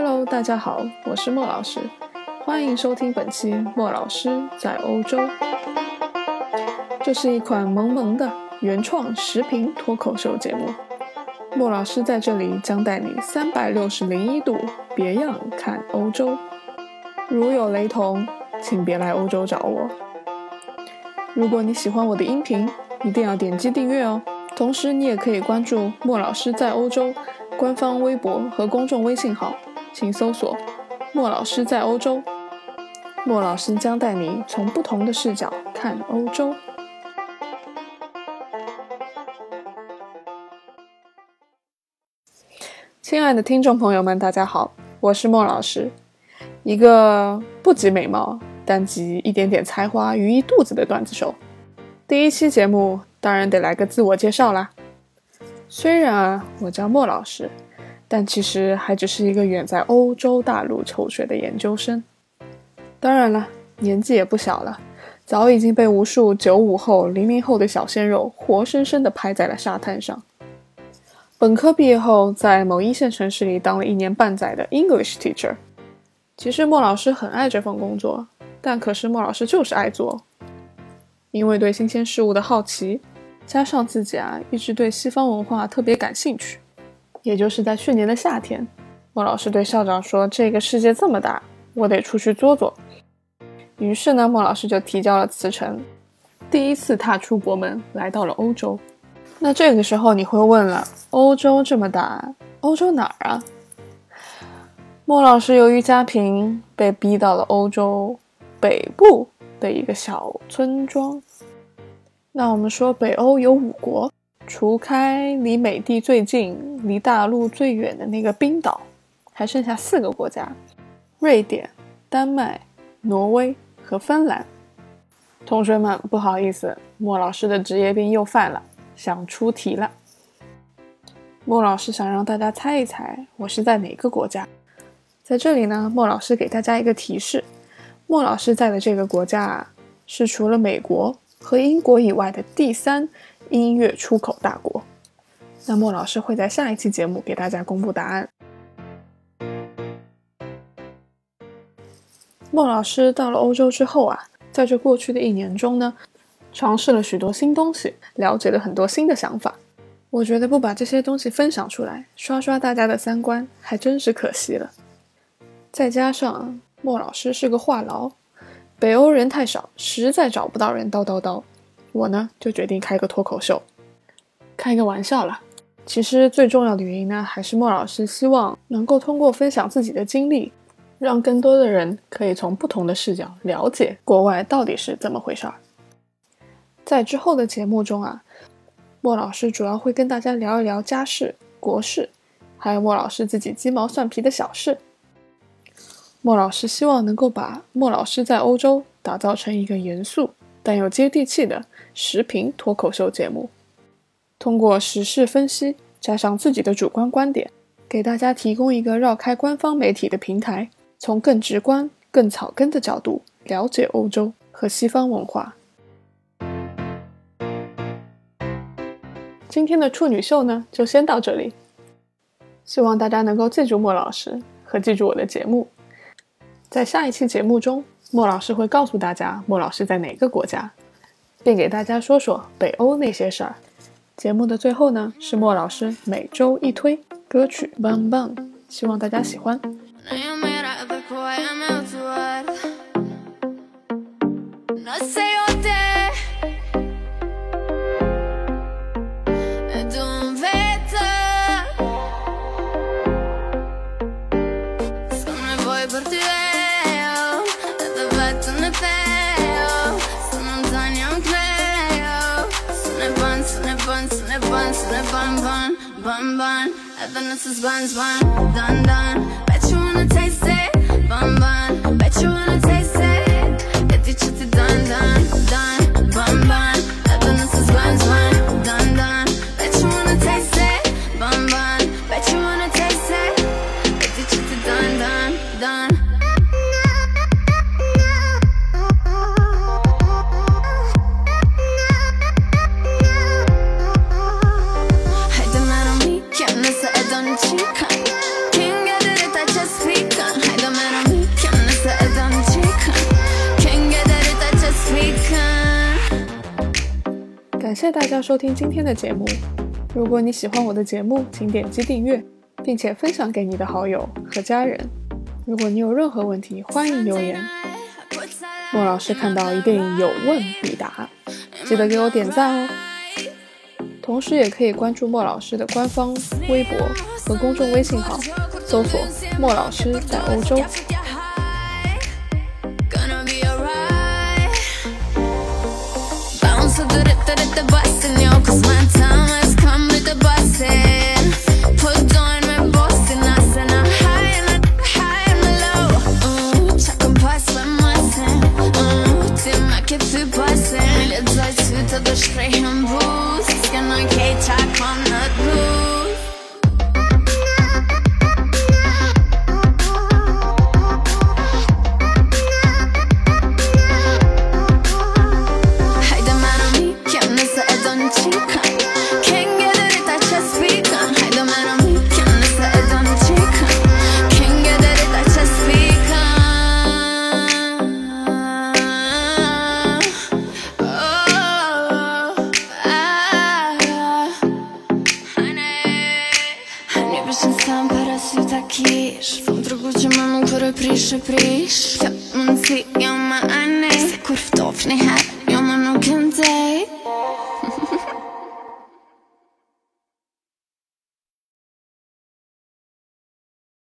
Hello，大家好，我是莫老师，欢迎收听本期莫老师在欧洲。这是一款萌萌的原创视频脱口秀节目，莫老师在这里将带你三百六十零一度别样看欧洲。如有雷同，请别来欧洲找我。如果你喜欢我的音频，一定要点击订阅哦。同时，你也可以关注莫老师在欧洲官方微博和公众微信号，请搜索“莫老师在欧洲”。莫老师将带你从不同的视角看欧洲。亲爱的听众朋友们，大家好，我是莫老师，一个不集美貌，但集一点点才华于一肚子的段子手。第一期节目。当然得来个自我介绍啦。虽然啊，我叫莫老师，但其实还只是一个远在欧洲大陆求学的研究生。当然了，年纪也不小了，早已经被无数九五后、零零后的小鲜肉活生生的拍在了沙滩上。本科毕业后，在某一线城市里当了一年半载的 English teacher。其实莫老师很爱这份工作，但可是莫老师就是爱做。因为对新鲜事物的好奇，加上自己啊一直对西方文化特别感兴趣，也就是在去年的夏天，莫老师对校长说：“这个世界这么大，我得出去做做。”于是呢，莫老师就提交了辞呈，第一次踏出国门，来到了欧洲。那这个时候你会问了：欧洲这么大，欧洲哪儿啊？莫老师由于家贫，被逼到了欧洲北部。的一个小村庄。那我们说，北欧有五国，除开离美帝最近、离大陆最远的那个冰岛，还剩下四个国家：瑞典、丹麦、挪威和芬兰。同学们，不好意思，莫老师的职业病又犯了，想出题了。莫老师想让大家猜一猜，我是在哪个国家？在这里呢，莫老师给大家一个提示。莫老师在的这个国家啊，是除了美国和英国以外的第三音乐出口大国。那莫老师会在下一期节目给大家公布答案。莫老师到了欧洲之后啊，在这过去的一年中呢，尝试了许多新东西，了解了很多新的想法。我觉得不把这些东西分享出来，刷刷大家的三观，还真是可惜了。再加上。莫老师是个话痨，北欧人太少，实在找不到人叨叨叨。我呢，就决定开个脱口秀，开个玩笑了。其实最重要的原因呢，还是莫老师希望能够通过分享自己的经历，让更多的人可以从不同的视角了解国外到底是怎么回事儿。在之后的节目中啊，莫老师主要会跟大家聊一聊家事、国事，还有莫老师自己鸡毛蒜皮的小事。莫老师希望能够把莫老师在欧洲打造成一个严肃但又接地气的时评脱口秀节目，通过时事分析加上自己的主观观点，给大家提供一个绕开官方媒体的平台，从更直观、更草根的角度了解欧洲和西方文化。今天的处女秀呢，就先到这里，希望大家能够记住莫老师和记住我的节目。在下一期节目中，莫老师会告诉大家莫老师在哪个国家，并给大家说说北欧那些事儿。节目的最后呢，是莫老师每周一推歌曲《Bang Bang》，希望大家喜欢。Bun bun. Evidence is buns bun, done done. Bet you wanna taste it, bun bun. Bet you wanna taste it. 谢大家收听今天的节目。如果你喜欢我的节目，请点击订阅，并且分享给你的好友和家人。如果你有任何问题，欢迎留言。莫老师看到一定有问必答，记得给我点赞哦。同时也可以关注莫老师的官方微博和公众微信号，搜索“莫老师在欧洲”。tight, come Shqipërish Kjo mundësi jo më anej Se kur ftof një her Jo më nuk e më